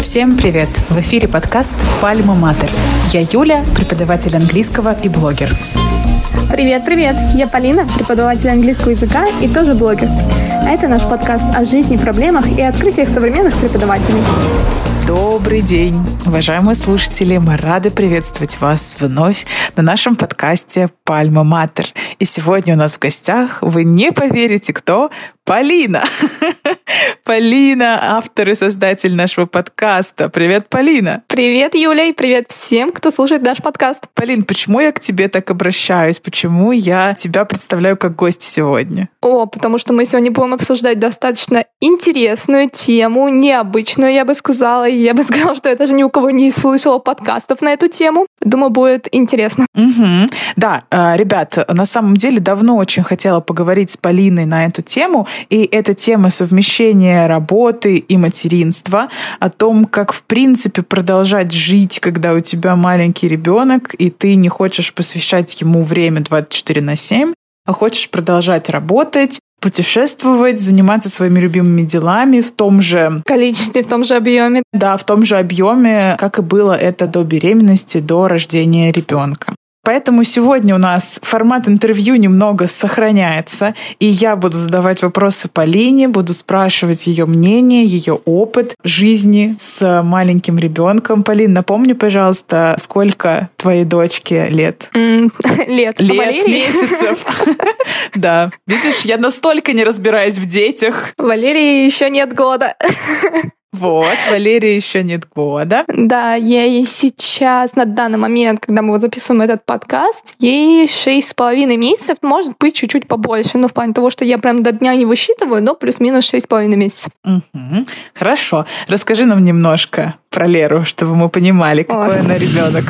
Всем привет! В эфире подкаст «Пальма Матер». Я Юля, преподаватель английского и блогер. Привет, привет! Я Полина, преподаватель английского языка и тоже блогер. А это наш подкаст о жизни, проблемах и открытиях современных преподавателей. Добрый день, уважаемые слушатели! Мы рады приветствовать вас вновь на нашем подкасте «Пальма Матер». И сегодня у нас в гостях, вы не поверите, кто? Полина! Полина, автор и создатель нашего подкаста. Привет, Полина! Привет, Юля, и привет всем, кто слушает наш подкаст. Полин, почему я к тебе так обращаюсь? Почему я тебя представляю как гость сегодня? О, потому что мы сегодня будем обсуждать достаточно интересную тему, необычную, я бы сказала. Я бы сказала, что я даже ни у кого не слышала подкастов на эту тему. Думаю, будет интересно. Угу. Да, э, ребят, на самом деле давно очень хотела поговорить с Полиной на эту тему, и эта тема совмещения работы и материнства, о том, как в принципе продолжать жить, когда у тебя маленький ребенок, и ты не хочешь посвящать ему время 24 на 7, а хочешь продолжать работать, путешествовать, заниматься своими любимыми делами в том же количестве, в том же объеме. Да, в том же объеме, как и было это до беременности, до рождения ребенка. Поэтому сегодня у нас формат интервью немного сохраняется, и я буду задавать вопросы Полине, буду спрашивать ее мнение, ее опыт жизни с маленьким ребенком. Полин, напомни, пожалуйста, сколько твоей дочке лет? лет. Лет, месяцев. Да. Видишь, я настолько не разбираюсь в детях. Валерии еще нет года. Вот, Валерии еще нет года. Да, ей сейчас, на данный момент, когда мы вот записываем этот подкаст, ей шесть с половиной месяцев, может быть, чуть-чуть побольше, но в плане того, что я прям до дня не высчитываю, но плюс-минус шесть с половиной месяцев. Угу. Хорошо. Расскажи нам немножко про Леру, чтобы мы понимали, какой Ой. она ребенок.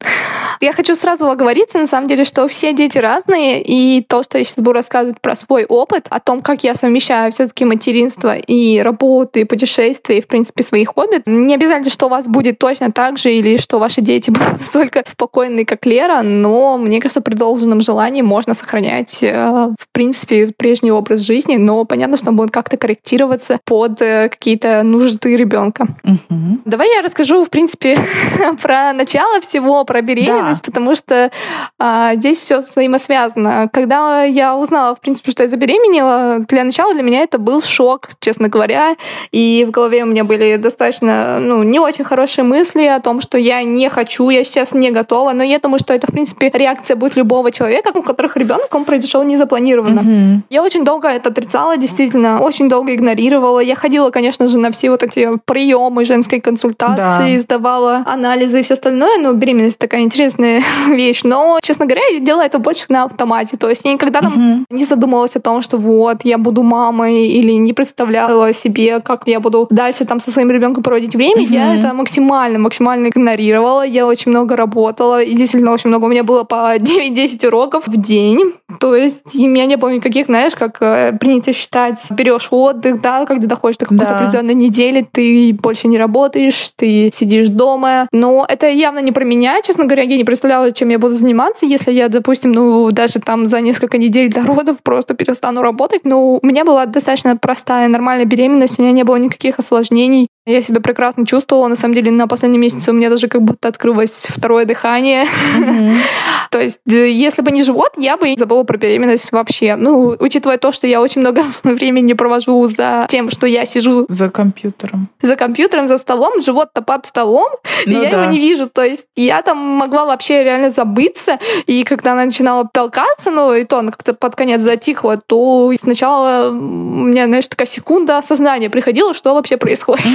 Я хочу сразу оговориться, на самом деле, что все дети разные, и то, что я сейчас буду рассказывать про свой опыт, о том, как я совмещаю все таки материнство и работу, и путешествия, и, в принципе, свои хобби, не обязательно, что у вас будет точно так же, или что ваши дети будут настолько спокойные, как Лера, но, мне кажется, при должном желании можно сохранять, э, в принципе, прежний образ жизни, но понятно, что он будет как-то корректироваться под э, какие-то нужды ребенка. Угу. Давай я расскажу, в принципе, про начало всего, про беременность, да. потому что а, здесь все взаимосвязано. Когда я узнала, в принципе, что я забеременела, для начала для меня это был шок, честно говоря, и в голове у меня были достаточно, ну, не очень хорошие мысли о том, что я не хочу, я сейчас не готова, но я думаю, что это, в принципе, реакция будет любого человека, у которых ребенок, он произошел незапланированно. Угу. Я очень долго это отрицала, действительно, очень долго игнорировала. Я ходила, конечно же, на все вот эти приемы женской консультации, да. сдавала анализы и все остальное, но беременность такая интересная интересная вещь, но, честно говоря, я делала это больше на автомате. То есть я никогда там uh-huh. не задумывалась о том, что вот, я буду мамой, или не представляла себе, как я буду дальше там со своим ребенком проводить время. Uh-huh. Я это максимально, максимально игнорировала. Я очень много работала, и действительно очень много. У меня было по 9-10 уроков в день. То есть у меня не было никаких, знаешь, как э, принято считать, берешь отдых, да, когда доходишь до какой-то да. определенной недели, ты больше не работаешь, ты сидишь дома. Но это явно не про меня, честно говоря, я не представляла, чем я буду заниматься, если я, допустим, ну, даже там за несколько недель до родов просто перестану работать. Но у меня была достаточно простая, нормальная беременность, у меня не было никаких осложнений. Я себя прекрасно чувствовала. На самом деле, на последнем месяце у меня даже как будто открылось второе дыхание. То есть, э, если бы не живот, я бы забыла про беременность вообще. Ну, учитывая то, что я очень много времени провожу за тем, что я сижу... За компьютером. За компьютером, за столом, живот-то под столом, ну, и я да. его не вижу. То есть, я там могла вообще реально забыться. И когда она начинала толкаться, ну, и то она как-то под конец затихла, то сначала у меня, знаешь, такая секунда осознания приходила, что вообще происходит.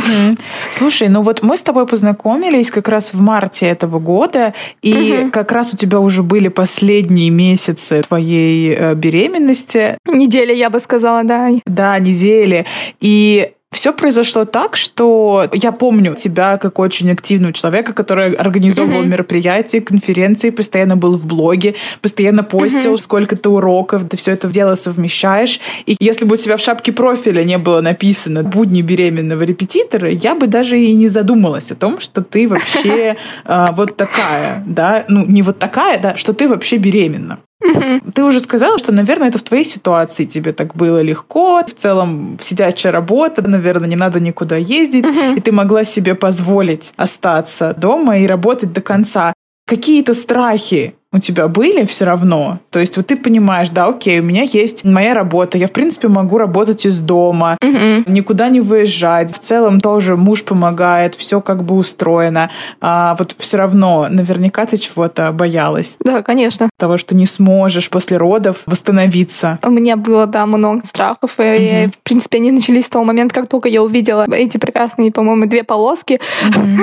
Слушай, ну вот мы с тобой познакомились как раз в марте этого года, и угу. как раз у тебя уже были последние месяцы твоей э, беременности. Недели, я бы сказала, да. Да, недели. И все произошло так, что я помню тебя как очень активного человека, который организовывал uh-huh. мероприятия, конференции, постоянно был в блоге, постоянно постил, uh-huh. сколько ты уроков, ты все это дело совмещаешь. И если бы у тебя в шапке профиля не было написано «Будни беременного репетитора», я бы даже и не задумалась о том, что ты вообще а, вот такая, да, ну не вот такая, да, что ты вообще беременна. Угу. Ты уже сказала, что, наверное, это в твоей ситуации тебе так было легко. В целом, сидячая работа, наверное, не надо никуда ездить, угу. и ты могла себе позволить остаться дома и работать до конца. Какие-то страхи у тебя были все равно? То есть вот ты понимаешь, да, окей, у меня есть моя работа, я, в принципе, могу работать из дома, mm-hmm. никуда не выезжать. В целом тоже муж помогает, все как бы устроено. А вот все равно наверняка ты чего-то боялась. Да, конечно. Того, что не сможешь после родов восстановиться. У меня было, да, много страхов. И, mm-hmm. в принципе, они начались с того момента, как только я увидела эти прекрасные, по-моему, две полоски mm-hmm.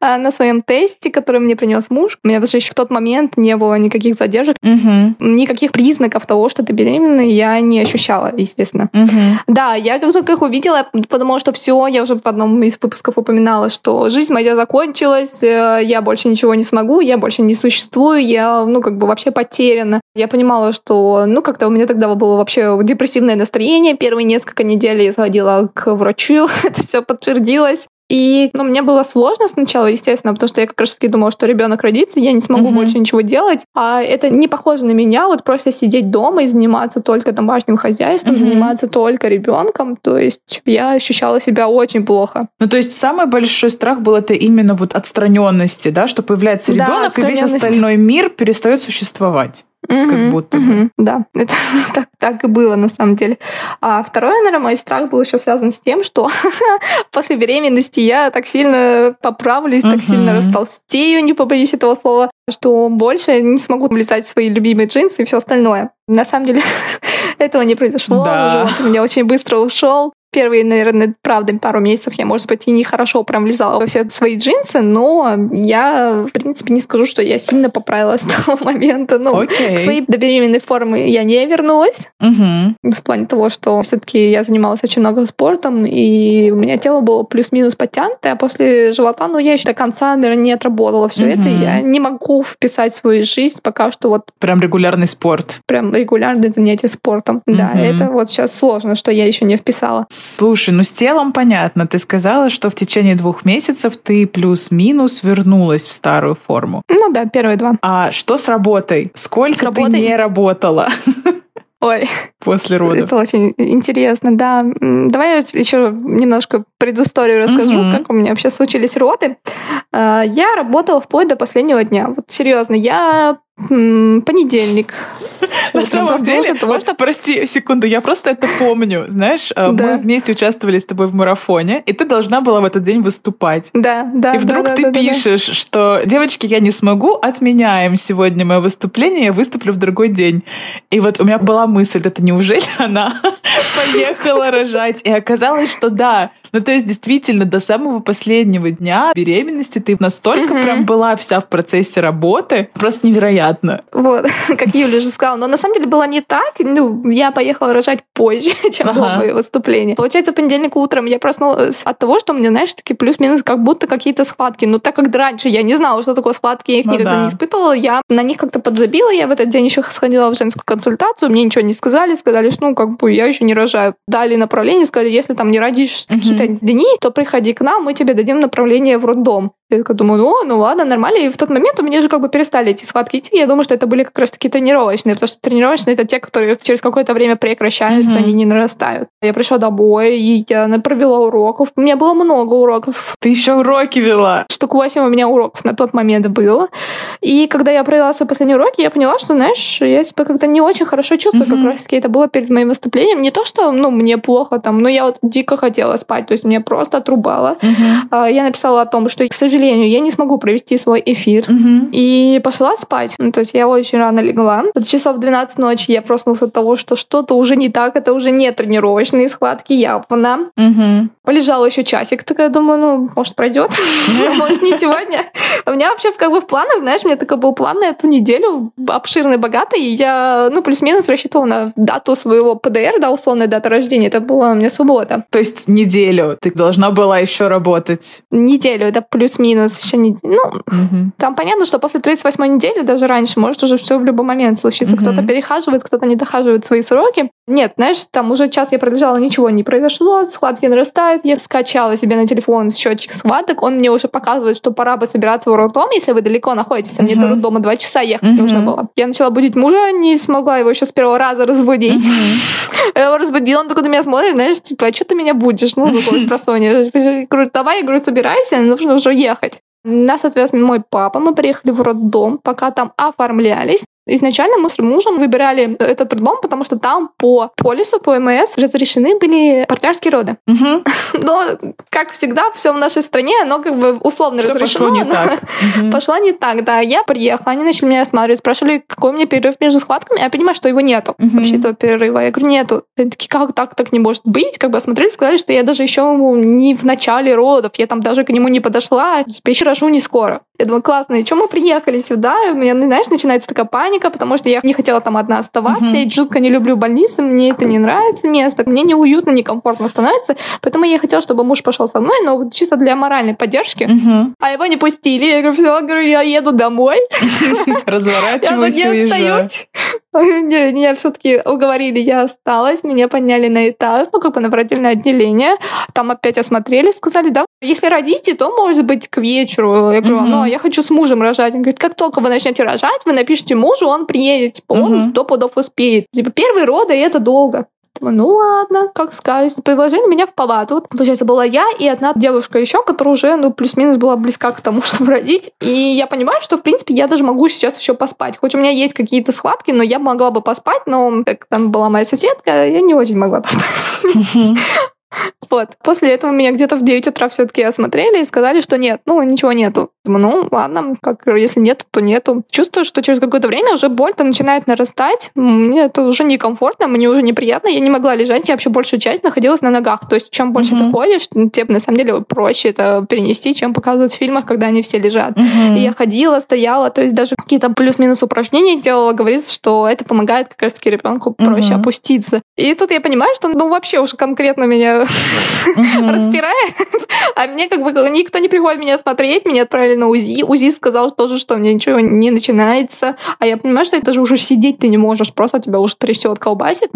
на своем тесте, который мне принес муж. У меня даже еще в тот момент не было никаких задержек, угу. никаких признаков того, что ты беременна, я не ощущала, естественно. Угу. Да, я как только их увидела, подумала, что все, я уже в одном из выпусков упоминала, что жизнь моя закончилась, э, я больше ничего не смогу, я больше не существую, я, ну, как бы вообще потеряна. Я понимала, что, ну, как-то у меня тогда было вообще депрессивное настроение. Первые несколько недель я сходила к врачу, это все подтвердилось. И ну, мне было сложно сначала, естественно, потому что я как раз таки думала, что ребенок родится, я не смогу uh-huh. больше ничего делать. А это не похоже на меня, вот просто сидеть дома и заниматься только домашним хозяйством, uh-huh. заниматься только ребенком. То есть я ощущала себя очень плохо. Ну, то есть самый большой страх был это именно вот отстраненности, да, что появляется ребенок, да, и весь остальной мир перестает существовать. Угу, как будто угу, бы. Да, это так, так и было на самом деле. А второй, наверное, мой страх был еще связан с тем, что после беременности я так сильно поправлюсь, так сильно растолстею, не побоюсь этого слова, что больше не смогу влезать в свои любимые джинсы и все остальное. На самом деле этого не произошло. Да. Живот у меня очень быстро ушел. Первые, наверное, правда, пару месяцев я, может быть, и нехорошо прям влезала во все свои джинсы, но я, в принципе, не скажу, что я сильно поправилась с того момента. Ну, okay. к своей добеременной форме я не вернулась. Uh-huh. В плане того, что все таки я занималась очень много спортом, и у меня тело было плюс-минус подтянутое, а после живота, ну, я еще до конца, наверное, не отработала все uh-huh. это, я не могу вписать в свою жизнь пока что вот... Прям регулярный спорт. Прям регулярное занятие спортом. Uh-huh. Да, это вот сейчас сложно, что я еще не вписала. Слушай, ну с телом понятно. Ты сказала, что в течение двух месяцев ты плюс-минус вернулась в старую форму. Ну да, первые два. А что с работой? Сколько с работой... ты не работала? Ой. После родов. Это очень интересно, да. Давай я еще немножко предысторию расскажу, угу. как у меня вообще случились роды. А, я работала вплоть до последнего дня. Вот серьезно, я Понедельник. На самом деле, прости секунду, я просто это помню. Знаешь, э, мы вместе участвовали с тобой в марафоне, и ты должна была в этот день выступать. Да, да. И вдруг ты пишешь, что девочки, я не смогу, отменяем сегодня мое выступление, я выступлю в другой день. И вот у меня была мысль, это неужели она поехала рожать? И оказалось, что да. Ну, то есть, действительно, до самого последнего дня беременности ты настолько прям была вся в процессе работы, просто невероятно. Вот, как Юля уже сказала. Но на самом деле было не так. Ну, я поехала рожать позже, чем ага. было мое выступление. Получается, в понедельник утром я проснулась от того, что у меня, знаешь, такие плюс-минус как будто какие-то схватки. Но так как раньше я не знала, что такое схватки, я их ну, никогда да. не испытывала, я на них как-то подзабила. Я в этот день еще сходила в женскую консультацию, мне ничего не сказали, сказали, что, ну, как бы я еще не рожаю. Дали направление, сказали, если там не родишь угу. какие-то дни, то приходи к нам, мы тебе дадим направление в роддом. Я такая думаю, ну, ну ладно, нормально. И в тот момент у меня же как бы перестали эти схватки идти. Я думаю, что это были как раз-таки тренировочные, потому что тренировочные — это те, которые через какое-то время прекращаются, mm-hmm. они не нарастают. Я пришла домой, и я провела уроков. У меня было много уроков. Ты еще уроки вела? Штук 8 у меня уроков на тот момент было. И когда я провела свои последние уроки, я поняла, что, знаешь, я себя как-то не очень хорошо чувствую. Mm-hmm. Как раз-таки это было перед моим выступлением. Не то, что, ну, мне плохо там, но я вот дико хотела спать, то есть меня просто отрубало. Mm-hmm. Я написала о том, что, к сожалению, я не смогу провести свой эфир. Mm-hmm. И пошла спать. Ну, то есть я очень рано легла. От часов 12 ночи я проснулась от того, что что-то уже не так, это уже не тренировочные схватки явно. Угу. Полежала еще часик, такая думаю, ну, может, пройдет, может, не сегодня. У меня вообще как бы в планах, знаешь, у меня такой был план на эту неделю, обширный, богатый, и я, ну, плюс-минус рассчитывала на дату своего ПДР, да, условная дата рождения, это была у меня суббота. То есть неделю ты должна была еще работать? Неделю, это плюс-минус еще неделю. Ну, угу. там понятно, что после 38 недели, даже раньше, может уже все в любой момент случиться. Угу. Кто-то перехаживает, кто-то не дохаживает свои сроки. Нет, знаешь, там уже час я пролежала, ничего не произошло, схватки нарастают, я скачала себе на телефон счетчик схваток, он мне уже показывает, что пора бы собираться в роддом, если вы далеко находитесь, а мне до роддома два часа ехать нужно было. Я начала будить мужа, не смогла его еще с первого раза разбудить. Я его разбудила, он только на меня смотрит, знаешь, типа, а что ты меня будешь? Ну, такой с просонья. Говорю, давай, я говорю, собирайся, нужно уже ехать. Нас отвез мой папа, мы приехали в роддом, пока там оформлялись. Изначально мы с мужем выбирали этот трудом, потому что там по полису, по МС разрешены были партнерские роды. Угу. Но, как всегда, все в нашей стране, оно как бы условно все разрешено. пошло не так. Пошло не так, да. Я приехала, они начали меня осматривать, спрашивали, какой у меня перерыв между схватками. Я понимаю, что его нету, вообще этого перерыва. Я говорю, нету. Они такие, как так, так не может быть? Как бы осмотрели, сказали, что я даже еще не в начале родов, я там даже к нему не подошла, я еще рожу не скоро. Я думаю, классно, и что мы приехали сюда? И у меня, знаешь, начинается такая паника, потому что я не хотела там одна оставаться, uh-huh. я жутко не люблю больницы, мне это не нравится место, мне неуютно, некомфортно становится, поэтому я хотела, чтобы муж пошел со мной, но чисто для моральной поддержки, uh-huh. а его не пустили. Я говорю, все, говорю, я еду домой. Разворачиваюсь Я не остаюсь. Меня все-таки уговорили, я осталась, меня подняли на этаж, ну, как бы на родильное отделение. Там опять осмотрели, сказали, да, если родите, то, может быть, к вечеру. Я говорю, ну, я хочу с мужем рожать. Он говорит, как только вы начнете рожать, вы напишите мужу, он приедет. Типа, он до пудов успеет. Типа, первые роды, и это долго. Думаю, ну ладно, как скажешь. Предложили меня в палату. Получается, была я и одна девушка еще, которая уже, ну, плюс-минус была близка к тому, чтобы родить. И я понимаю, что, в принципе, я даже могу сейчас еще поспать. Хоть у меня есть какие-то схватки, но я могла бы поспать, но как там была моя соседка, я не очень могла поспать. Вот. После этого меня где-то в 9 утра все-таки осмотрели и сказали, что нет, ну, ничего нету. Думаю, ну, ладно, как, если нет, то нету. Чувствую, что через какое-то время уже боль-то начинает нарастать. Мне это уже некомфортно, мне уже неприятно. Я не могла лежать, я вообще большую часть находилась на ногах. То есть, чем больше mm-hmm. ты ходишь, тебе на самом деле проще это перенести, чем показывают в фильмах, когда они все лежат. Mm-hmm. И я ходила, стояла, то есть даже какие-то плюс-минус упражнения делала. Говорится, что это помогает как раз-таки ребенку проще mm-hmm. опуститься. И тут я понимаю, что ну вообще уже конкретно меня распирает. А мне как бы никто не приходит меня смотреть, меня отправили на УЗИ. УЗИ сказал тоже, что у меня ничего не начинается. А я понимаю, что это же уже сидеть ты не можешь, просто тебя уже трясет, колбасит.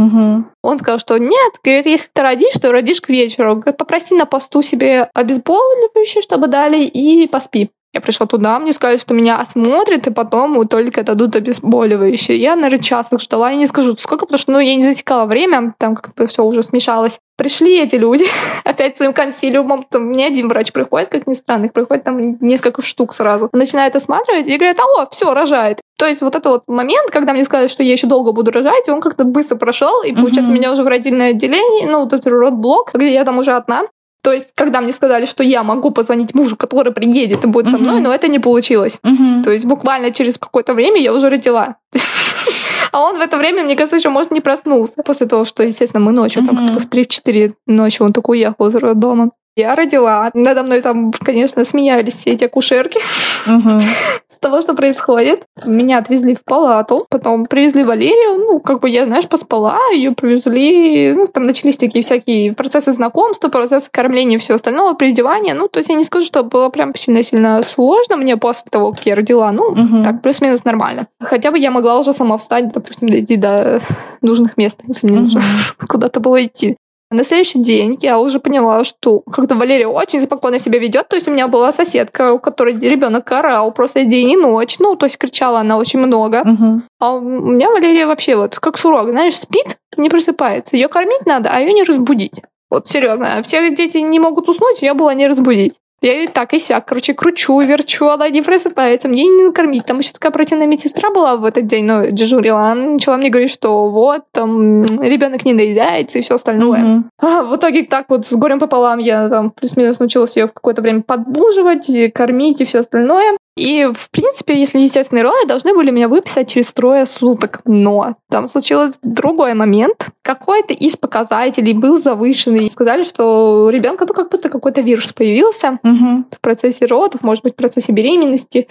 Он сказал, что нет, говорит, если ты родишь, то родишь к вечеру. Говорит, попроси на посту себе обезболивающее, чтобы дали, и поспи. Я пришла туда, мне сказали, что меня осмотрят, и потом только дадут обезболивающее. Я, наверное, час их ждала, я не скажу, сколько, потому что ну, я не засекала время, там как бы все уже смешалось. Пришли эти люди, опять своим консилиумом, там не один врач приходит, как ни странно, их приходит там несколько штук сразу. Начинает осматривать и говорят, о, все, рожает. То есть вот этот вот момент, когда мне сказали, что я еще долго буду рожать, он как-то быстро прошел, и получается, uh-huh. меня уже в родильное отделение, ну, вот этот родблок, где я там уже одна, то есть, когда мне сказали, что я могу позвонить мужу, который приедет и будет со мной, но это не получилось. То есть, буквально через какое-то время я уже родила. А он в это время, мне кажется, еще, может, не проснулся. После того, что, естественно, мы ночью, там, как бы в 3-4 ночи он только уехал из роддома. Я родила. Надо мной там, конечно, смеялись все эти акушерки с того, что происходит. Меня отвезли в палату, потом привезли Валерию. Ну, как бы я, знаешь, поспала, ее привезли. Ну, там начались такие всякие процессы знакомства, процессы кормления и все остальное, переодевания. Ну, то есть я не скажу, что было прям сильно-сильно сложно мне после того, как я родила. Ну, так, плюс-минус нормально. Хотя бы я могла уже сама встать, допустим, дойти до нужных мест, если мне нужно куда-то было идти. На следующий день я уже поняла, что когда Валерия очень спокойно себя ведет, то есть у меня была соседка, у которой ребенок орал просто день и ночь, ну, то есть кричала она очень много. Uh-huh. А у меня Валерия вообще вот как сурок, знаешь, спит, не просыпается. Ее кормить надо, а ее не разбудить. Вот серьезно, все дети не могут уснуть, я была не разбудить. Я ее так и сяк, короче, кручу, верчу, она не просыпается, мне не накормить. Там еще такая противная медсестра была в этот день, но дежурила. Она начала мне говорить, что вот, там, ребенок не наедается и все остальное. Uh-huh. А, в итоге так вот с горем пополам я там плюс-минус научилась ее в какое-то время подбуживать, кормить и все остальное. И, в принципе, если естественные роды, должны были меня выписать через трое суток. Но там случился другой момент. Какой-то из показателей был завышенный. Сказали, что у ребенка ну, как будто какой-то вирус появился угу. в процессе родов, может быть, в процессе беременности.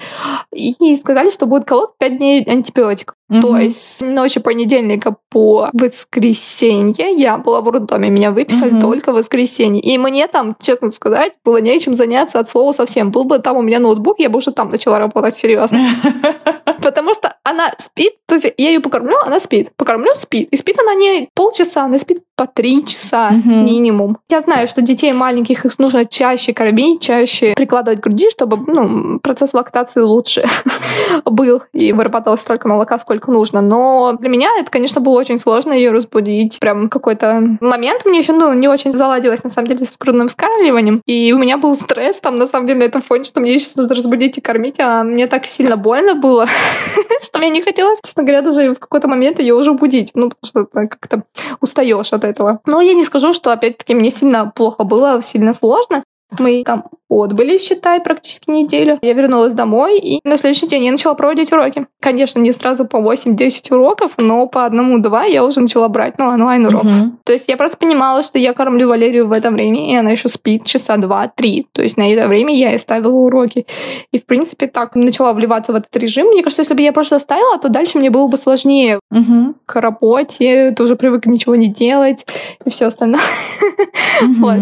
И сказали, что будет колоть 5 дней антибиотиков. Угу. То есть ночи понедельника по воскресенье я была в роддоме, меня выписали угу. только в воскресенье. И мне там, честно сказать, было нечем заняться от слова совсем. Был бы там у меня ноутбук, я бы уже там начала работать серьезно. Потому что она спит, то есть я ее покормлю, она спит. Покормлю, спит. И спит она не полчаса, она спит по три часа угу. минимум. Я знаю, что детей маленьких их нужно чаще кормить, чаще прикладывать к груди, чтобы ну, процесс лактации лучше был и вырабатывалось столько молока, сколько нужно. Но для меня это, конечно, было очень сложно ее разбудить. Прям какой-то момент мне еще ну, не очень заладилось, на самом деле, с грудным вскармливанием. И у меня был стресс там, на самом деле, на этом фоне, что мне сейчас надо разбудить и кормить, а мне так сильно больно было, что мне не хотелось, честно говоря, даже в какой-то момент ее уже будить. Ну, потому что как-то устаешь от этого. Но я не скажу, что, опять-таки, мне сильно плохо было, сильно сложно. Мы там отбыли, считай, практически неделю. Я вернулась домой, и на следующий день я начала проводить уроки. Конечно, не сразу по 8-10 уроков, но по одному-два я уже начала брать, ну, онлайн-урок. Uh-huh. То есть я просто понимала, что я кормлю Валерию в это время, и она еще спит часа два-три. То есть на это время я и ставила уроки. И, в принципе, так начала вливаться в этот режим. Мне кажется, если бы я просто ставила, то дальше мне было бы сложнее uh-huh. к работе, тоже привык ничего не делать и все остальное. Uh-huh. вот.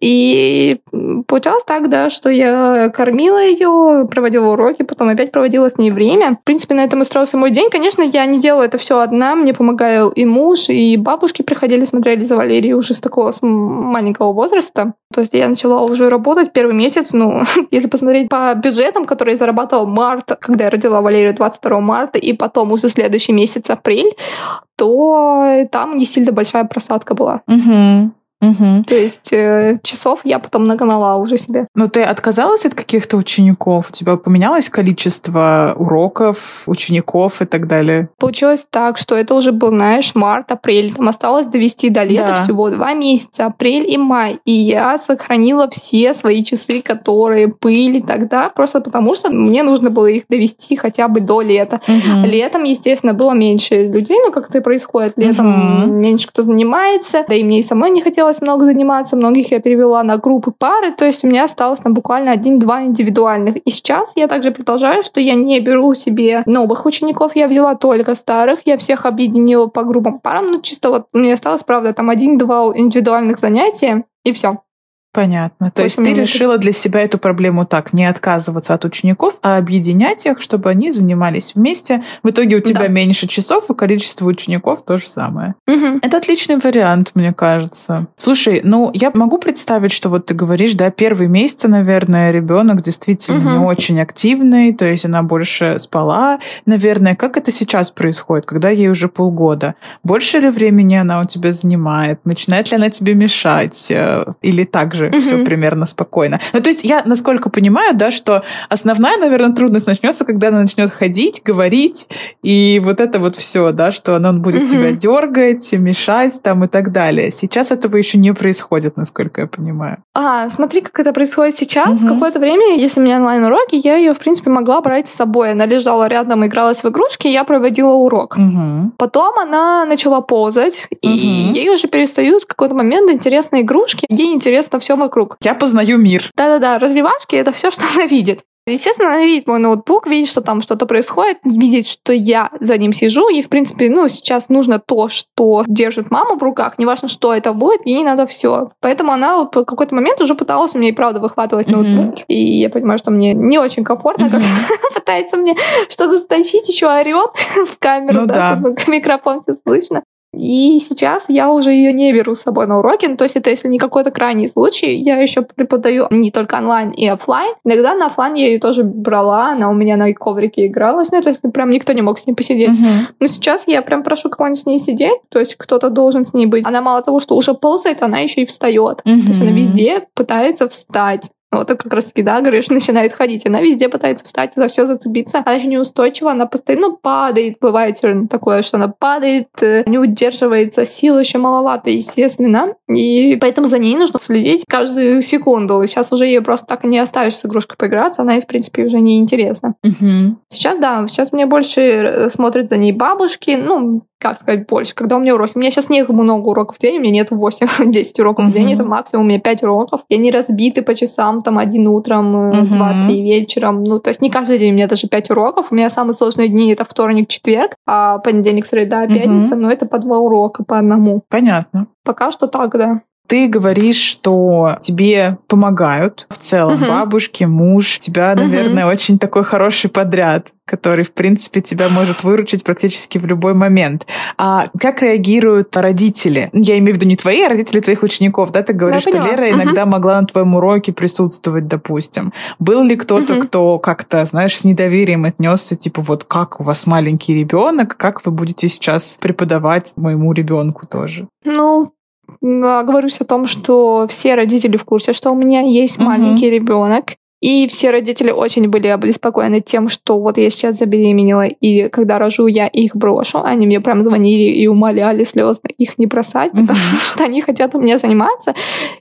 И получалось так, да, что я кормила ее, проводила уроки, потом опять проводила с ней время. В принципе, на этом и строился мой день. Конечно, я не делала это все одна, мне помогал и муж, и бабушки приходили, смотрели за Валерией уже с такого с маленького возраста. То есть я начала уже работать первый месяц, ну, если посмотреть по бюджетам, которые я зарабатывала март, когда я родила Валерию 22 марта, и потом уже следующий месяц, апрель, то там не сильно большая просадка была. Угу. Угу. То есть э, часов я потом нагнала уже себе. Но ты отказалась от каких-то учеников? У тебя поменялось количество уроков, учеников и так далее? Получилось так, что это уже был, знаешь, март, апрель. Там осталось довести до лета да. всего два месяца, апрель и май. И я сохранила все свои часы, которые были тогда, просто потому что мне нужно было их довести хотя бы до лета. Угу. Летом, естественно, было меньше людей, как это и происходит. Летом угу. меньше кто занимается, да и мне и самой не хотелось осталось много заниматься, многих я перевела на группы пары, то есть у меня осталось там буквально один-два индивидуальных. И сейчас я также продолжаю, что я не беру себе новых учеников, я взяла только старых, я всех объединила по группам парам, ну чисто вот мне осталось, правда, там один-два индивидуальных занятия, и все. Понятно. То есть ты решила для себя эту проблему так, не отказываться от учеников, а объединять их, чтобы они занимались вместе. В итоге у тебя да. меньше часов, и количество учеников то же самое. Угу. Это отличный вариант, мне кажется. Слушай, ну я могу представить, что вот ты говоришь, да, первые месяцы, наверное, ребенок действительно угу. не очень активный, то есть она больше спала. Наверное, как это сейчас происходит, когда ей уже полгода? Больше ли времени она у тебя занимает? Начинает ли она тебе мешать? Э, или так же угу. все примерно спокойно. Ну, то есть я, насколько понимаю, да, что основная, наверное, трудность начнется, когда она начнет ходить, говорить, и вот это вот все, да, что она будет угу. тебя дергать, мешать там и так далее. Сейчас этого еще не происходит, насколько я понимаю. А, смотри, как это происходит сейчас. Угу. Какое-то время, если у меня онлайн-уроки, я ее, в принципе, могла брать с собой. Она лежала рядом, игралась в игрушки, и я проводила урок. Угу. Потом она начала ползать, угу. и ей уже перестают в какой-то момент интересные игрушки. Ей интересно все вокруг. Я познаю мир. Да-да-да, развивашки — это все, что она видит. Естественно, она видит мой ноутбук, видит, что там что-то происходит, видит, что я за ним сижу, и, в принципе, ну, сейчас нужно то, что держит маму в руках, неважно, что это будет, ей надо все. Поэтому она вот в какой-то момент уже пыталась меня и правда выхватывать ноутбук, mm-hmm. и я понимаю, что мне не очень комфортно, mm-hmm. как пытается мне что-то стащить, еще орет в камеру, ну, да, да. микрофон все слышно. И сейчас я уже ее не беру с собой на уроки. Ну, то есть это если не какой-то крайний случай. Я еще преподаю не только онлайн и офлайн. Иногда на офлайн я ее тоже брала. Она у меня на коврике игралась. Ну, то есть прям никто не мог с ней посидеть. Uh-huh. Но сейчас я прям прошу кого-нибудь с ней сидеть. То есть кто-то должен с ней быть. Она мало того, что уже ползает, она еще и встает. Uh-huh. То есть она везде пытается встать. Вот это как раз таки, да, говоришь, начинает ходить. Она везде пытается встать, за все зацепиться. Она еще неустойчива, она постоянно ну, падает. Бывает такое, что она падает, э, не удерживается, сил еще маловато, естественно. И поэтому за ней нужно следить каждую секунду. Сейчас уже ее просто так и не оставишь с игрушкой поиграться, она ей, в принципе, уже не интересна. Угу. Сейчас, да, сейчас мне больше э, смотрят за ней бабушки, ну, как сказать, больше. Когда у меня уроки. У меня сейчас нет много уроков в день, у меня нет 8-10 уроков uh-huh. в день, это максимум у меня 5 уроков. И они разбиты по часам, там, один утром, uh-huh. два-три вечером. Ну, то есть не каждый день у меня даже 5 уроков. У меня самые сложные дни это вторник, четверг, а понедельник, среда, пятница, uh-huh. но это по два урока, по одному. Понятно. Пока что так, да. Ты говоришь, что тебе помогают в целом угу. бабушки, муж. Тебя, наверное, угу. очень такой хороший подряд, который, в принципе, тебя может выручить практически в любой момент. А как реагируют родители? Я имею в виду не твои, а родители твоих учеников. Да, ты говоришь, что Лера иногда угу. могла на твоем уроке присутствовать, допустим. Был ли кто-то, угу. кто как-то, знаешь, с недоверием отнесся, типа, вот как у вас маленький ребенок, как вы будете сейчас преподавать моему ребенку тоже? Ну, говорюсь о том, что все родители в курсе, что у меня есть маленький ребенок, и все родители очень были обеспокоены тем, что вот я сейчас забеременела, и когда рожу, я их брошу. Они мне прям звонили и умоляли слезно их не бросать, потому что они хотят у меня заниматься.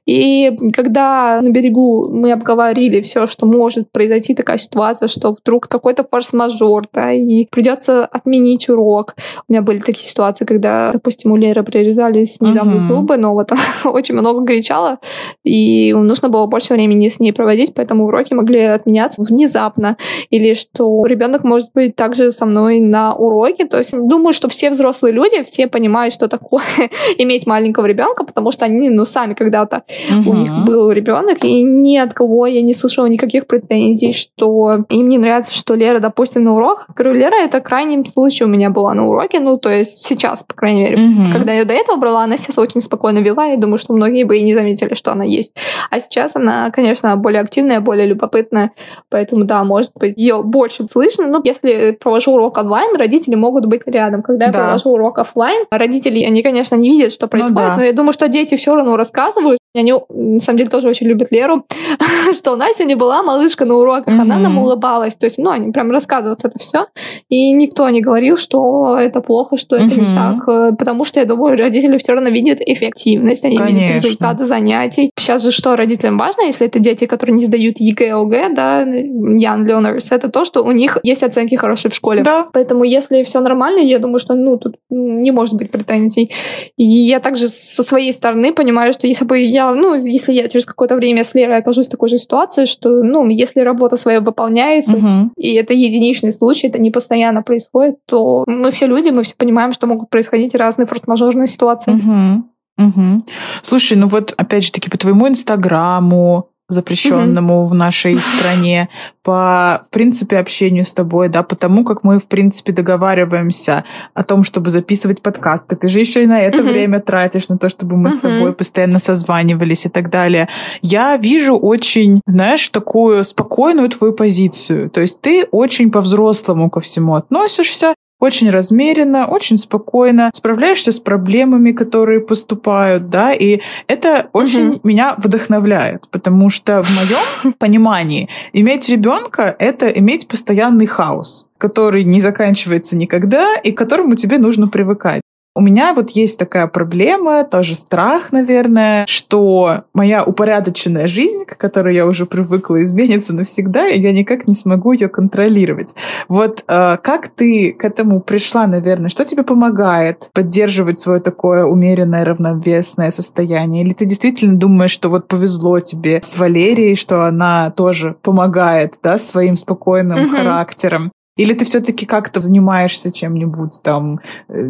И когда на берегу мы обговорили все, что может произойти такая ситуация, что вдруг какой-то форс-мажор, да, и придется отменить урок. У меня были такие ситуации, когда, допустим, у Леры прорезались недавно зубы, но вот она очень много кричала, и нужно было больше времени с ней проводить, поэтому уроки уроки могли отменяться внезапно, или что ребенок может быть также со мной на уроке. То есть думаю, что все взрослые люди, все понимают, что такое иметь маленького ребенка, потому что они, ну, сами когда-то угу. у них был ребенок, и ни от кого я не слышала никаких претензий, что им не нравится, что Лера, допустим, на урок. Говорю, Лера, это крайним случае у меня была на уроке, ну, то есть сейчас, по крайней мере. Угу. Когда я до этого брала, она сейчас очень спокойно вела, и думаю, что многие бы и не заметили, что она есть. А сейчас она, конечно, более активная, более любопытная, поэтому, да, может быть, ее больше слышно. Но если провожу урок онлайн, родители могут быть рядом. Когда да. я провожу урок офлайн, родители, они, конечно, не видят, что ну происходит, ну, да. но я думаю, что дети все равно рассказывают. Они, на самом деле, тоже очень любят Леру, что у нас сегодня была малышка на уроках, она нам улыбалась. То есть, ну, они прям рассказывают это все. И никто не говорил, что это плохо, что это не так. Э, потому что, я думаю, родители все равно видят эффективность, они видят результаты занятий. Сейчас же что родителям важно, если это дети, которые не сдают ЕГЭ, ОГЭ, да, Young Learners, это то, что у них есть оценки хорошие в школе. Да. Поэтому если все нормально, я думаю, что, ну, тут не может быть претензий. И я также со своей стороны понимаю, что если бы я, ну, если я через какое-то время с Лерой окажусь в такой же ситуации, что, ну, если работа своя выполняется, угу. и это единичный случай, это не постоянно происходит, то мы все люди, мы все понимаем, что могут происходить разные форс-мажорные ситуации. Угу. Угу. Слушай, ну вот опять же таки по твоему инстаграму, запрещенному mm-hmm. в нашей стране, по, в принципе, общению с тобой, да, потому как мы, в принципе, договариваемся о том, чтобы записывать подкасты. Ты же еще и на это mm-hmm. время тратишь, на то, чтобы мы mm-hmm. с тобой постоянно созванивались и так далее. Я вижу очень, знаешь, такую спокойную твою позицию. То есть ты очень по-взрослому ко всему относишься, очень размеренно, очень спокойно, справляешься с проблемами, которые поступают, да, и это очень угу. меня вдохновляет, потому что в моем понимании иметь ребенка это иметь постоянный хаос который не заканчивается никогда и к которому тебе нужно привыкать. У меня вот есть такая проблема, тоже страх, наверное, что моя упорядоченная жизнь, к которой я уже привыкла, изменится навсегда, и я никак не смогу ее контролировать. Вот э, как ты к этому пришла, наверное? Что тебе помогает поддерживать свое такое умеренное, равновесное состояние? Или ты действительно думаешь, что вот повезло тебе с Валерией, что она тоже помогает, да, своим спокойным mm-hmm. характером? Или ты все-таки как-то занимаешься чем-нибудь там, э,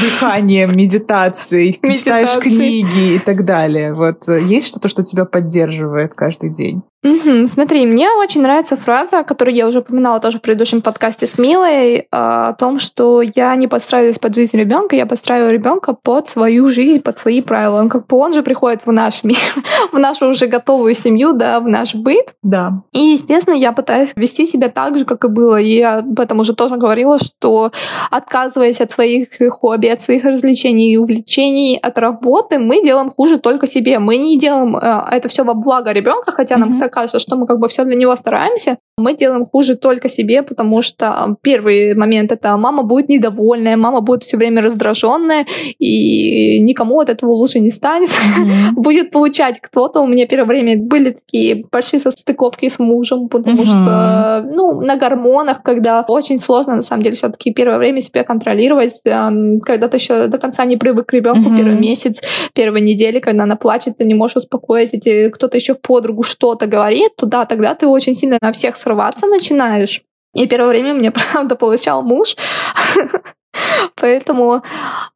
дыханием, медитацией, читаешь книги и так далее? Вот э, есть что-то, что тебя поддерживает каждый день? Угу. Смотри, мне очень нравится фраза, которую я уже упоминала тоже в предыдущем подкасте с Милой, а, о том, что я не подстраиваюсь под жизнь ребенка, я подстраиваю ребенка под свою жизнь, под свои правила. Он как бы он же приходит в наш мир, в нашу уже готовую семью, да, в наш быт. Да. И, естественно, я пытаюсь вести себя так же, как и было. И я об этом уже тоже говорила, что отказываясь от своих хобби, от своих развлечений и увлечений, от работы, мы делаем хуже только себе. Мы не делаем э, это все во благо ребенка, хотя нам mm-hmm ребенка кажется, что мы как бы все для него стараемся, мы делаем хуже только себе, потому что первый момент это мама будет недовольная, мама будет все время раздраженная, и никому от этого лучше не станет. Mm-hmm. будет получать кто-то. У меня первое время были такие большие состыковки с мужем, потому mm-hmm. что, ну, на гормонах, когда очень сложно, на самом деле, все-таки первое время себя контролировать, когда ты еще до конца не привык к ребенку, mm-hmm. первый месяц, первой недели, когда она плачет, ты не можешь успокоить, эти кто-то еще подругу что-то говорит, туда тогда ты очень сильно на всех срываться начинаешь. И первое время мне, правда, получал муж. Поэтому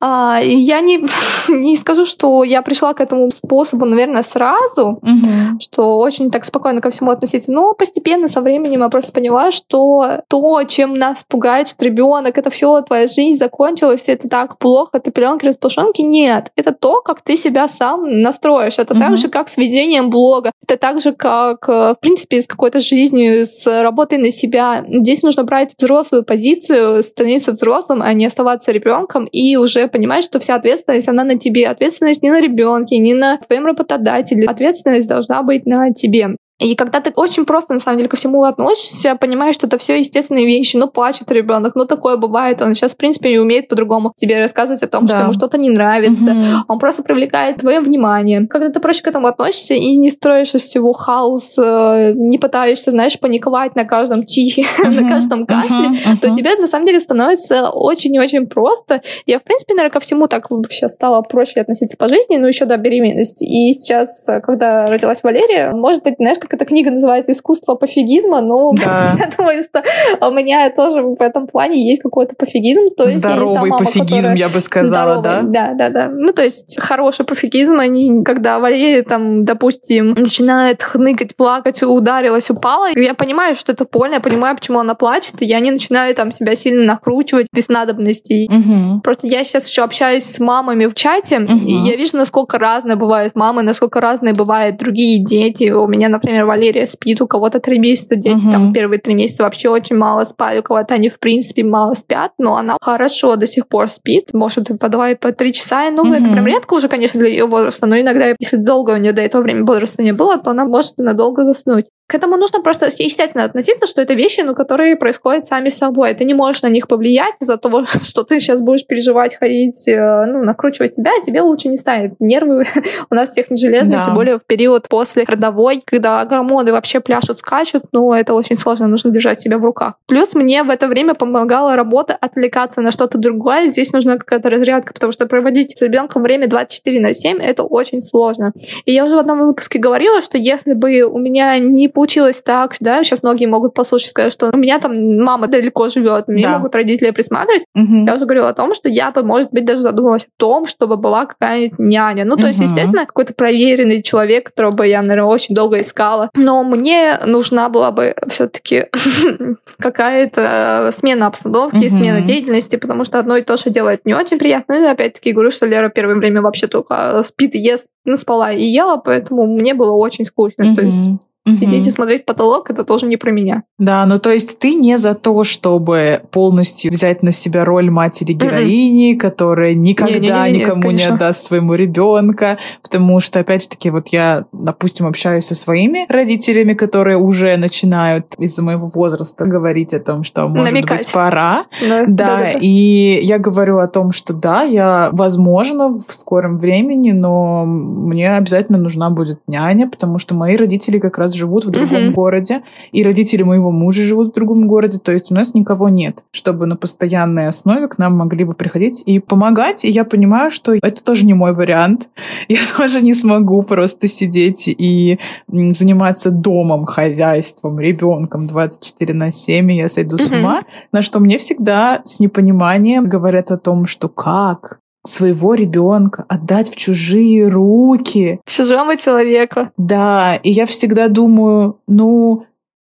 а, я не, не скажу, что я пришла к этому способу, наверное, сразу, угу. что очень так спокойно ко всему относиться. Но постепенно, со временем я просто поняла, что то, чем нас пугает, что ребенок, это все, твоя жизнь закончилась, это так плохо, ты пеленки распушонки. Нет, это то, как ты себя сам настроишь. Это угу. так же, как с ведением блога. Это так же, как, э, в принципе, с какой-то жизнью, с работой на себя. Здесь нужно брать взрослую позицию, становиться взрослым, а не оставаться ребенком и уже понимать, что вся ответственность, она на тебе. Ответственность не на ребенке, не на твоем работодателе. Ответственность должна быть на тебе. И когда ты очень просто, на самом деле, ко всему относишься, понимаешь, что это все естественные вещи. Ну, плачет ребенок, ну, такое бывает. Он сейчас, в принципе, не умеет по-другому тебе рассказывать о том, да. что ему что-то не нравится. Угу. Он просто привлекает твое внимание. Когда ты проще к этому относишься и не строишь из всего хаос, э, не пытаешься, знаешь, паниковать на каждом чихе, на каждом кашле, то тебе, на самом деле, становится очень и очень просто. Я, в принципе, наверное, ко всему так сейчас стала проще относиться по жизни, но еще до беременности. И сейчас, когда родилась Валерия, может быть, знаешь, как эта книга называется «Искусство пофигизма», но да. я думаю, что у меня тоже в этом плане есть какой-то пофигизм. То есть Здоровый мама, пофигизм, которая... я бы сказала, Здоровый, да? Да, да, да. Ну, то есть хороший пофигизм, они, когда Валерия там, допустим, начинает хныкать, плакать, ударилась, упала, я понимаю, что это больно, я понимаю, почему она плачет, и я не начинаю там себя сильно накручивать без надобностей. Угу. Просто я сейчас еще общаюсь с мамами в чате, угу. и я вижу, насколько разные бывают мамы, насколько разные бывают другие дети. У меня, например, например, Валерия спит, у кого-то три месяца, дети угу. там первые три месяца вообще очень мало спали, у кого-то они в принципе мало спят, но она хорошо до сих пор спит, может по два и по три часа, ну угу. это прям редко уже, конечно, для ее возраста, но иногда, если долго у нее до этого времени возраста не было, то она может надолго заснуть. К этому нужно просто естественно относиться, что это вещи, ну, которые происходят сами собой. Ты не можешь на них повлиять из-за того, что ты сейчас будешь переживать, ходить, э, ну, накручивать себя, тебе лучше не станет. Нервы у нас всех не железные, да. тем более в период после родовой, когда гормоны вообще пляшут, скачут, ну, это очень сложно, нужно держать себя в руках. Плюс мне в это время помогала работа отвлекаться на что-то другое. Здесь нужна какая-то разрядка, потому что проводить с ребенком время 24 на 7 это очень сложно. И я уже в одном выпуске говорила, что если бы у меня не получилось так, да, сейчас многие могут послушать, сказать, что у меня там мама далеко живет, мне да. могут родители присматривать. Угу. Я уже говорила о том, что я бы, может быть, даже задумалась о том, чтобы была какая-нибудь няня. Ну, то угу. есть, естественно, какой-то проверенный человек, которого бы я, наверное, очень долго искала. Но мне нужна была бы все-таки какая-то смена обстановки, смена деятельности, потому что одно и то же делать не очень приятно. Ну, и опять-таки говорю, что Лера первое время вообще только спит и ест, ну, спала и ела, поэтому мне было очень скучно. То есть Угу. Сидеть и смотреть потолок это тоже не про меня. Да, ну то есть ты не за то, чтобы полностью взять на себя роль матери героини, mm-hmm. которая никогда не, не, не, не, никому конечно. не отдаст своему ребенка, потому что опять-таки вот я, допустим, общаюсь со своими родителями, которые уже начинают из-за моего возраста говорить о том, что может Намекать. быть пора, да, да, да, да, и я говорю о том, что да, я возможно в скором времени, но мне обязательно нужна будет няня, потому что мои родители как раз живут в другом uh-huh. городе, и родители моего мужа живут в другом городе, то есть у нас никого нет, чтобы на постоянной основе к нам могли бы приходить и помогать, и я понимаю, что это тоже не мой вариант. Я тоже не смогу просто сидеть и заниматься домом, хозяйством, ребенком 24 на 7, и я сойду uh-huh. с ума, на что мне всегда с непониманием говорят о том, что как, своего ребенка отдать в чужие руки. Чужому человеку. Да, и я всегда думаю, ну,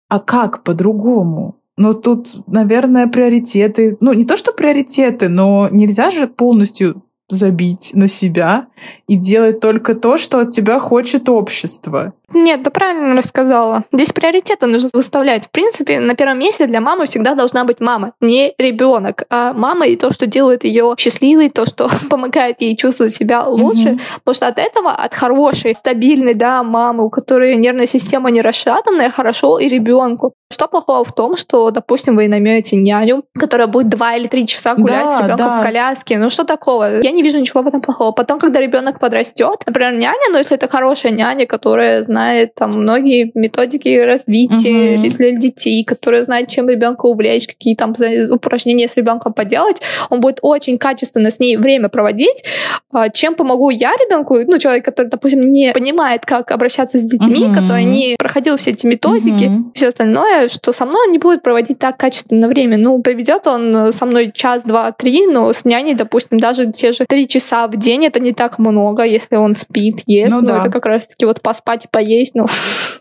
а как по-другому? Но тут, наверное, приоритеты. Ну, не то, что приоритеты, но нельзя же полностью забить на себя и делать только то, что от тебя хочет общество. Нет, да правильно рассказала. Здесь приоритеты нужно выставлять. В принципе, на первом месте для мамы всегда должна быть мама, не ребенок, а мама и то, что делает ее счастливой, то, что помогает ей чувствовать себя лучше. Mm-hmm. Потому что от этого, от хорошей, стабильной, да, мамы, у которой нервная система не расшатанная, хорошо и ребенку. Что плохого в том, что, допустим, вы наймете няню, которая будет два или три часа гулять да, с ребенком да. в коляске. Ну что такого? Я не вижу ничего в этом плохого. Потом, когда ребенок подрастет, например, няня, но если это хорошая няня, которая знает там многие методики развития угу. для детей, которая знает, чем ребенка увлечь, какие там упражнения с ребенком поделать, он будет очень качественно с ней время проводить. А, чем помогу я ребенку? Ну, человек, который, допустим, не понимает, как обращаться с детьми, угу. который не проходил все эти методики, угу. все остальное, что со мной он не будет проводить так качественно время. Ну, проведет он со мной час, два, три, но с няней, допустим, даже те же три часа в день это не так много, если он спит, ест. Ну, ну да. это как раз-таки вот поспать и поесть, ну,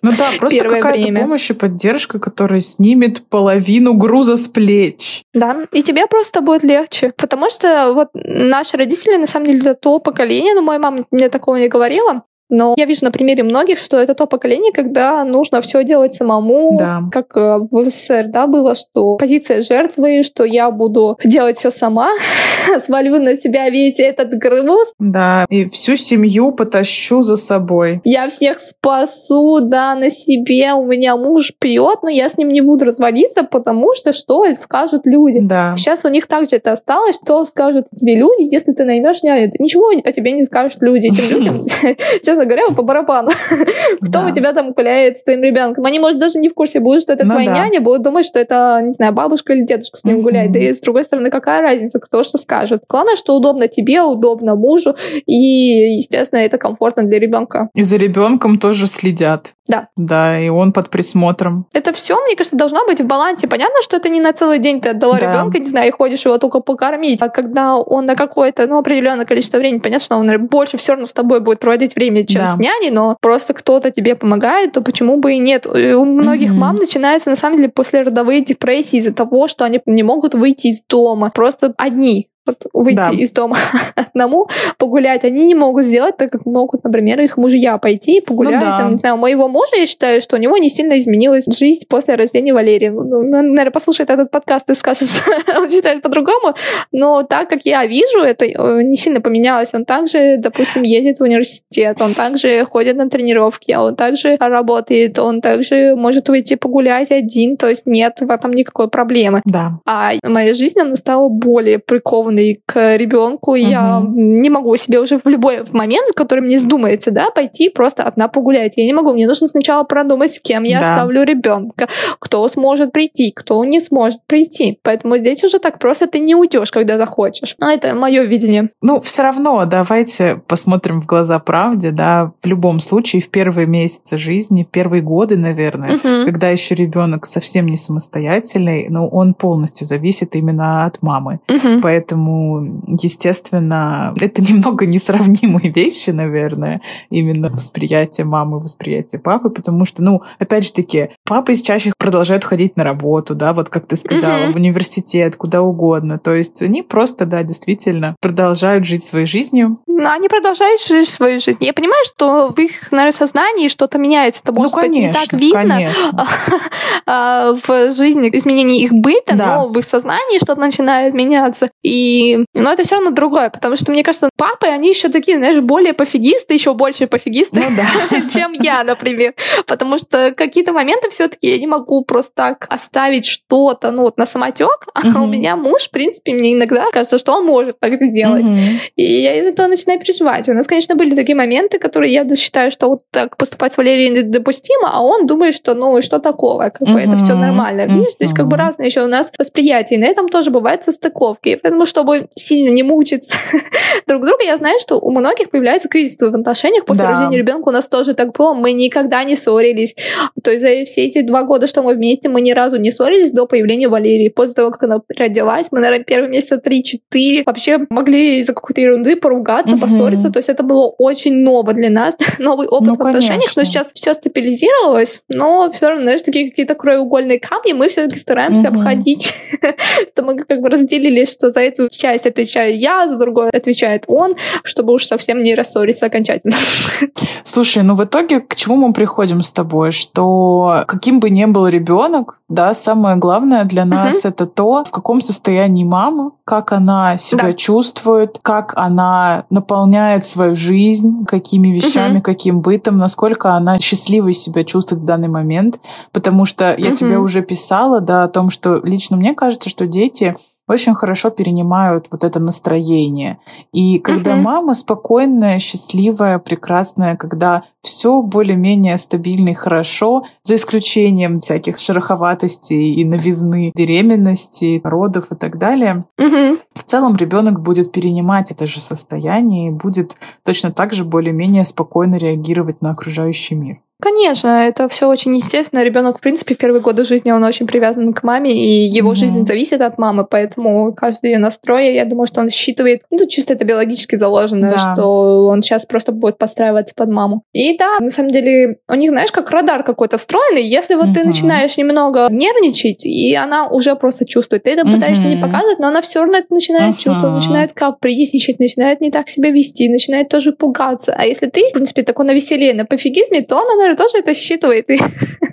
Ну да, просто какая-то помощь и поддержка, которая снимет половину груза с плеч. Да, и тебе просто будет легче. Потому что вот наши родители, на самом деле, это то поколение, но моя мама мне такого не говорила, но я вижу на примере многих, что это то поколение, когда нужно все делать самому, да. как э, в СССР, да, было, что позиция жертвы, что я буду делать все сама, свалю на себя весь этот груз. Да, и всю семью потащу за собой. Я всех спасу, да, на себе. У меня муж пьет, но я с ним не буду разводиться, потому что что скажут люди. Да. Сейчас у них также это осталось, что скажут тебе люди, если ты наймешь няню. Ничего о тебе не скажут люди. Этим людям, честно честно говоря, по барабану. Кто да. у тебя там гуляет с твоим ребенком? Они, может, даже не в курсе будут, что это ну, твоя да. няня, будут думать, что это, не знаю, бабушка или дедушка с ним гуляет. И с другой стороны, какая разница, кто что скажет. Главное, что удобно тебе, удобно мужу, и, естественно, это комфортно для ребенка. И за ребенком тоже следят. Да. Да, и он под присмотром. Это все, мне кажется, должно быть в балансе. Понятно, что это не на целый день ты отдала да. ребенка, не знаю, и ходишь его только покормить. А когда он на какое-то, ну, определенное количество времени, понятно, что он больше все равно с тобой будет проводить время, чем да. с няней, но просто кто-то тебе помогает, то почему бы и нет? У многих угу. мам начинается, на самом деле, после родовые депрессии из-за того, что они не могут выйти из дома. Просто одни вот выйти да. из дома одному, погулять, они не могут сделать так, как могут, например, их мужья пойти погулять. Ну, да. там, не знаю, у моего мужа, я считаю, что у него не сильно изменилась жизнь после рождения Валерии. Ну, ну наверное, послушает этот подкаст и скажет, он считает по-другому. Но так как я вижу, это э, не сильно поменялось. Он также, допустим, ездит в университет, он также ходит на тренировки, он также работает, он также может выйти погулять один, то есть нет в этом никакой проблемы. Да. А моя жизнь, она стала более прикованной привязанный к ребенку, угу. я не могу себе уже в любой момент, в который мне вздумается, да, пойти просто одна погулять. Я не могу. Мне нужно сначала продумать, с кем я да. оставлю ребенка, кто сможет прийти, кто не сможет прийти. Поэтому здесь уже так просто ты не уйдешь, когда захочешь. Но это мое видение. Ну, все равно давайте посмотрим в глаза правде, да, в любом случае, в первые месяцы жизни, в первые годы, наверное, угу. когда еще ребенок совсем не самостоятельный, но он полностью зависит именно от мамы. Угу. Поэтому Поэтому, естественно, это немного несравнимые вещи, наверное, именно восприятие мамы, восприятие папы, потому что, ну, опять же таки, папы чаще продолжают ходить на работу, да, вот как ты сказала, в университет, куда угодно. То есть они просто, да, действительно продолжают жить своей жизнью. Они продолжают жить свою жизнь. Я понимаю, что в их, наверное, сознании что-то меняется. Это, может ну, конечно, быть, не так видно а, в жизни изменений их быта, да. но в их сознании что-то начинает меняться. И но это все равно другое, потому что, мне кажется, папы, они еще такие, знаешь, более пофигисты, еще больше пофигисты, ну, да. чем я, например. Потому что какие-то моменты все-таки я не могу просто так оставить что-то, ну, вот на самотек, а угу. у меня муж, в принципе, мне иногда кажется, что он может так сделать. Угу. И я из этого начинаю переживать. У нас, конечно, были такие моменты, которые я считаю, что вот так поступать с Валерией недопустимо, а он думает, что, ну, и что такого, как бы это все нормально. Видишь, то есть как бы разные еще у нас восприятия. И на этом тоже бывают состыковки. Поэтому, чтобы сильно не мучиться друг друга, я знаю, что у многих появляется кризис в отношениях после да. рождения ребенка. У нас тоже так было. Мы никогда не ссорились. То есть за все эти два года, что мы вместе, мы ни разу не ссорились до появления Валерии. После того, как она родилась, мы, наверное, первые месяца 3-4 вообще могли из-за какой-то ерунды поругаться угу. поссориться. То есть это было очень ново для нас, новый опыт ну, в отношениях. Но сейчас все стабилизировалось, но все равно, знаешь, такие какие-то краеугольные камни мы все-таки стараемся угу. обходить. что мы как бы разделили, что за эту часть отвечаю я, за другую отвечает он, чтобы уж совсем не рассориться окончательно. Слушай, ну в итоге к чему мы приходим с тобой? Что каким бы ни был ребенок, да, самое главное для нас uh-huh. это то, в каком состоянии мама, как она себя да. чувствует, как она наполняет свою жизнь, какими вещами, uh-huh. каким бытом, насколько она счастливой себя чувствует в данный момент. Потому что я uh-huh. тебе уже писала, да, о том, что лично мне кажется, что дети очень хорошо перенимают вот это настроение. И когда uh-huh. мама спокойная, счастливая, прекрасная, когда все более-менее стабильно и хорошо, за исключением всяких шероховатостей и новизны беременности, родов и так далее, uh-huh. в целом ребенок будет перенимать это же состояние и будет точно так же более-менее спокойно реагировать на окружающий мир. Конечно, это все очень естественно. Ребенок, в принципе, в первые годы жизни он очень привязан к маме, и его mm-hmm. жизнь зависит от мамы, поэтому каждый ее настрой, я думаю, что он считывает, ну, чисто это биологически заложено, да. что он сейчас просто будет подстраиваться под маму. И да, на самом деле, у них, знаешь, как радар какой-то встроенный, если вот mm-hmm. ты начинаешь немного нервничать, и она уже просто чувствует, ты это mm-hmm. пытаешься не показывать, но она все равно это начинает mm-hmm. чувствовать, начинает капризничать, начинает не так себя вести, начинает тоже пугаться. А если ты, в принципе, такой на веселье, на пофигизме, то она, наверное, тоже это считывает и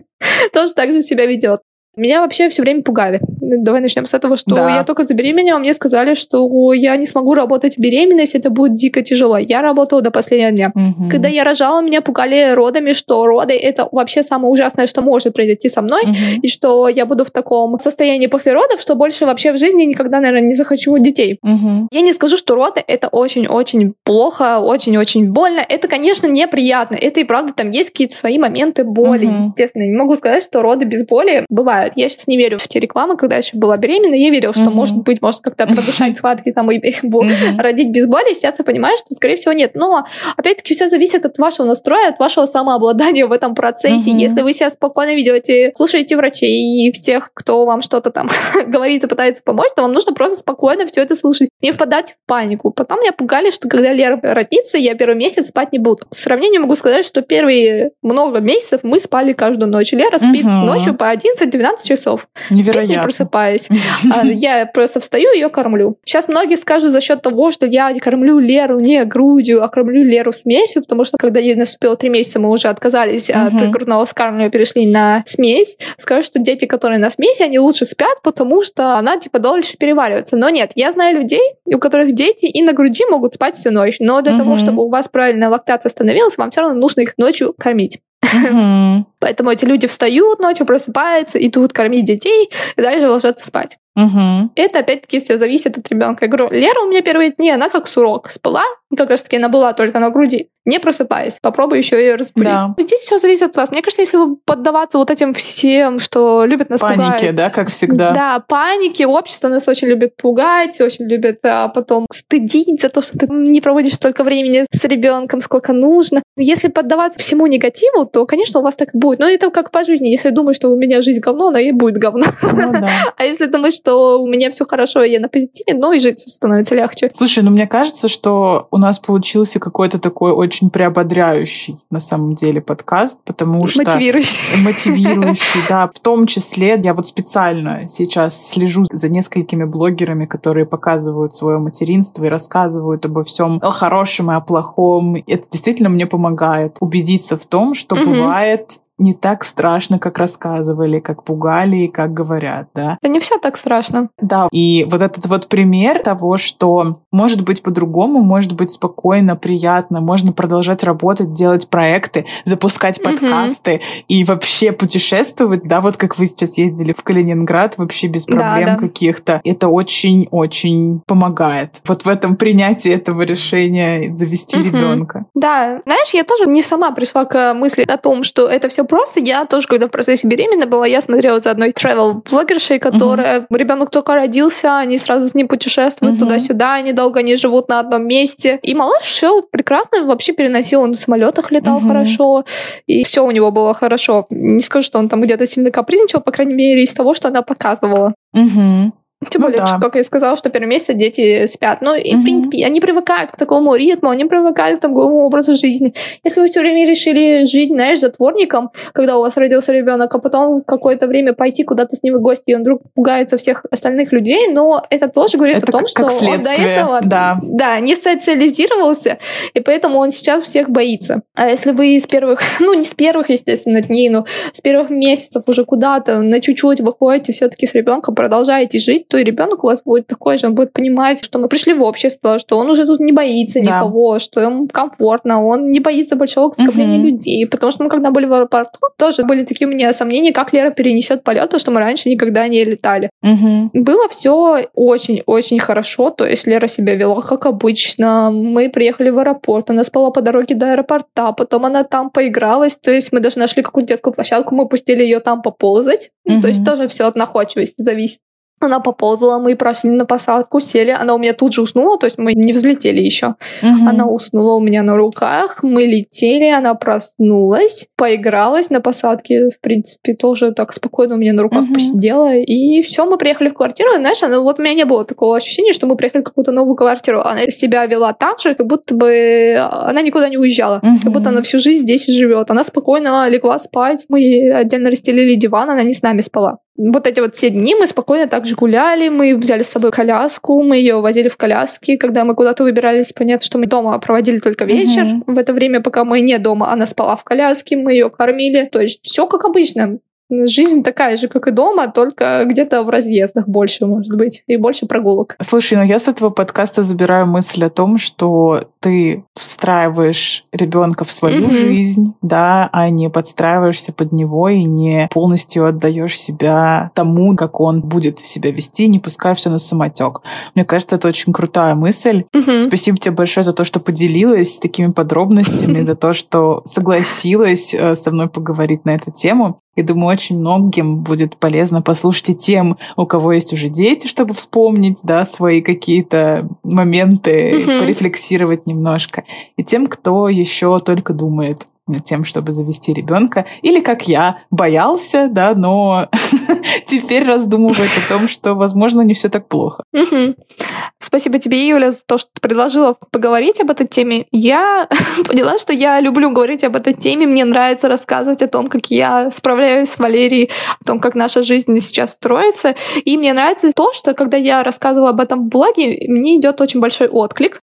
тоже так же себя ведет. Меня вообще все время пугали. Давай начнем с этого, что да. я только забеременела, мне сказали, что я не смогу работать в беременность, это будет дико тяжело. Я работала до последнего дня. Угу. Когда я рожала, меня пугали родами, что роды это вообще самое ужасное, что может произойти со мной, угу. и что я буду в таком состоянии после родов, что больше вообще в жизни никогда, наверное, не захочу детей. Угу. Я не скажу, что роды это очень-очень плохо, очень-очень больно. Это, конечно, неприятно. Это и правда там есть какие-то свои моменты боли, угу. естественно. Не могу сказать, что роды без боли бывают. Я сейчас не верю в те рекламы, когда еще была беременна, я верила, что, uh-huh. может быть, может как-то продышать схватки там и uh-huh. родить без боли. Сейчас я понимаю, что, скорее всего, нет. Но, опять-таки, все зависит от вашего настроя, от вашего самообладания в этом процессе. Uh-huh. Если вы себя спокойно ведете, слушаете врачей и всех, кто вам что-то там говорит и пытается помочь, то вам нужно просто спокойно все это слушать, не впадать в панику. Потом меня пугали, что когда Лера родится, я первый месяц спать не буду. К сравнению могу сказать, что первые много месяцев мы спали каждую ночь. Лера спит uh-huh. ночью по 11-12 часов. Невероятно. Спит, не просыпаюсь. А, я просто встаю и ее кормлю. Сейчас многие скажут за счет того, что я кормлю Леру не грудью, а кормлю Леру смесью, потому что когда ей наступило три месяца, мы уже отказались от грудного вскармливания, перешли на смесь. Скажу, что дети, которые на смеси, они лучше спят, потому что она типа дольше переваривается. Но нет, я знаю людей, у которых дети и на груди могут спать всю ночь. Но для того, чтобы у вас правильная лактация становилась, вам все равно нужно их ночью кормить. Поэтому эти люди встают ночью, просыпаются, идут кормить детей и дальше ложатся спать. Угу. Это опять-таки все зависит от ребенка. Я говорю, Лера у меня первые дни, она как сурок спала, как раз таки она была только на груди не просыпаясь. Попробуй еще ее разбудить. Да. Здесь все зависит от вас. Мне кажется, если вы поддаваться вот этим всем, что любят нас Панике, пугать. Панике, да, как всегда. Да, паники. Общество нас очень любит пугать, очень любит а, потом стыдить за то, что ты не проводишь столько времени с ребенком, сколько нужно. Если поддаваться всему негативу, то, конечно, у вас так и будет. Но это как по жизни. Если думаешь, что у меня жизнь говно, она и будет говно. Ну, да. А если думаешь, что у меня все хорошо, я на позитиве, ну и жить становится легче. Слушай, ну мне кажется, что у нас получился какой-то такой очень приободряющий на самом деле подкаст, потому что... Мотивирующий. Мотивирующий, да. В том числе я вот специально сейчас слежу за несколькими блогерами, которые показывают свое материнство и рассказывают обо всем о хорошем и о плохом. Это действительно мне помогает убедиться в том, что бывает не так страшно, как рассказывали, как пугали и как говорят, да. Да не все так страшно. Да, и вот этот вот пример того, что может быть по-другому, может быть спокойно, приятно, можно продолжать работать, делать проекты, запускать подкасты угу. и вообще путешествовать, да, вот как вы сейчас ездили в Калининград вообще без проблем да, да. каких-то. Это очень-очень помогает. Вот в этом принятии этого решения завести угу. ребенка. Да, знаешь, я тоже не сама пришла к мысли о том, что это все просто. Я тоже, когда в процессе беременна была, я смотрела за одной travel блогершей которая... Uh-huh. Ребенок только родился, они сразу с ним путешествуют uh-huh. туда-сюда, они долго не живут на одном месте. И малыш все прекрасно вообще переносил. Он в самолетах летал uh-huh. хорошо, и все у него было хорошо. Не скажу, что он там где-то сильно капризничал, по крайней мере, из того, что она показывала. Угу. Тем ну, более, да. что, как я сказала, что первый месяц дети спят. Ну, и, угу. в принципе, они привыкают к такому ритму, они привыкают к такому образу жизни. Если вы все время решили жить, знаешь, затворником, когда у вас родился ребенок, а потом какое-то время пойти куда-то с ним в гости, и он вдруг пугается всех остальных людей, но это тоже говорит это о том, что он до этого да. Да, не социализировался, и поэтому он сейчас всех боится. А если вы с первых, ну, не с первых, естественно, дней, но с первых месяцев уже куда-то на чуть-чуть выходите все-таки с ребенком, продолжаете жить, то и ребенок у вас будет такой же, он будет понимать, что мы пришли в общество, что он уже тут не боится да. никого, что ему комфортно, он не боится большого скопления угу. людей. Потому что мы, когда были в аэропорту, тоже были такие у меня сомнения, как Лера перенесет полет, потому что мы раньше никогда не летали. Угу. Было все очень-очень хорошо, то есть Лера себя вела как обычно. Мы приехали в аэропорт, она спала по дороге до аэропорта, потом она там поигралась, то есть мы даже нашли какую-то детскую площадку, мы пустили ее там поползать. Угу. То есть тоже все от находчивости зависит. Она поползала, мы прошли на посадку, сели. Она у меня тут же уснула, то есть мы не взлетели еще. Угу. Она уснула у меня на руках, мы летели, она проснулась, поигралась на посадке, в принципе, тоже так спокойно у меня на руках угу. посидела. И все, мы приехали в квартиру. И, знаешь, она, вот у меня не было такого ощущения, что мы приехали в какую-то новую квартиру. Она себя вела так же, как будто бы она никуда не уезжала. Угу. Как будто она всю жизнь здесь и живет. Она спокойно легла спать. Мы отдельно расстелили диван, она не с нами спала вот эти вот все дни мы спокойно также гуляли, мы взяли с собой коляску, мы ее возили в коляске, когда мы куда-то выбирались, понятно, что мы дома проводили только вечер. Uh-huh. В это время, пока мы не дома, она спала в коляске, мы ее кормили. То есть все как обычно. Жизнь такая же, как и дома, только где-то в разъездах больше, может быть, и больше прогулок. Слушай, ну я с этого подкаста забираю мысль о том, что ты встраиваешь ребенка в свою mm-hmm. жизнь, да, а не подстраиваешься под него и не полностью отдаешь себя тому, как он будет себя вести, не пуская все на самотек. Мне кажется, это очень крутая мысль. Mm-hmm. Спасибо тебе большое за то, что поделилась такими подробностями, за то, что согласилась э, со мной поговорить на эту тему. И думаю, очень многим будет полезно послушать и тем, у кого есть уже дети, чтобы вспомнить, да, свои какие-то моменты, mm-hmm. порефлексировать немножко. И тем, кто еще только думает над тем, чтобы завести ребенка. Или как я, боялся, да, но теперь раздумывает о том, что, возможно, не все так плохо. Спасибо тебе, Юля, за то, что ты предложила поговорить об этой теме. Я поняла, что я люблю говорить об этой теме. Мне нравится рассказывать о том, как я справляюсь с Валерией, о том, как наша жизнь сейчас строится. И мне нравится то, что когда я рассказываю об этом в блоге, мне идет очень большой отклик.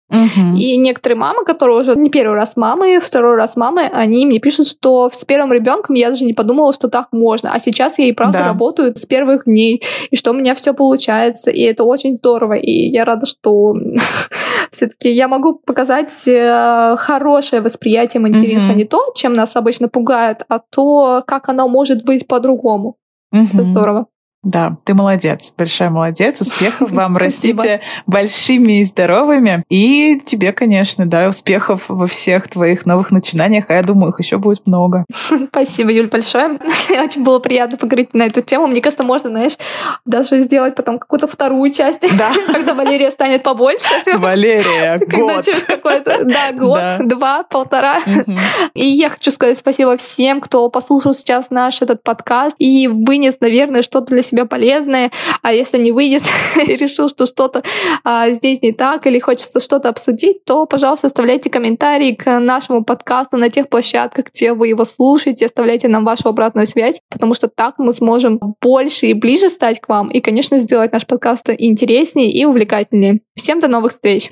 И некоторые мамы, которые уже не первый раз мамы, второй раз мамы, они мне пишут, что с первым ребенком я даже не подумала, что так можно. А сейчас я и правда да. работаю с первых дней, и что у меня все получается, и это очень здорово. И я рада, что все-таки я могу показать э, хорошее восприятие материнства, не то, чем нас обычно пугает, а то, как оно может быть по-другому. Это здорово. Да, ты молодец, большая молодец. Успехов вам, растите большими и здоровыми. И тебе, конечно, да, успехов во всех твоих новых начинаниях, а я думаю, их еще будет много. Спасибо, Юль, большое. Очень было приятно поговорить на эту тему. Мне кажется, можно, знаешь, даже сделать потом какую-то вторую часть, да. когда Валерия станет побольше. Валерия, год. Когда через какой-то, да, год, да. два, полтора. Угу. И я хочу сказать спасибо всем, кто послушал сейчас наш этот подкаст и вынес, наверное, что-то для себя полезное, а если не выйдет решил, что что-то а, здесь не так или хочется что-то обсудить, то, пожалуйста, оставляйте комментарии к нашему подкасту на тех площадках, где вы его слушаете, оставляйте нам вашу обратную связь, потому что так мы сможем больше и ближе стать к вам и, конечно, сделать наш подкаст интереснее и увлекательнее. Всем до новых встреч!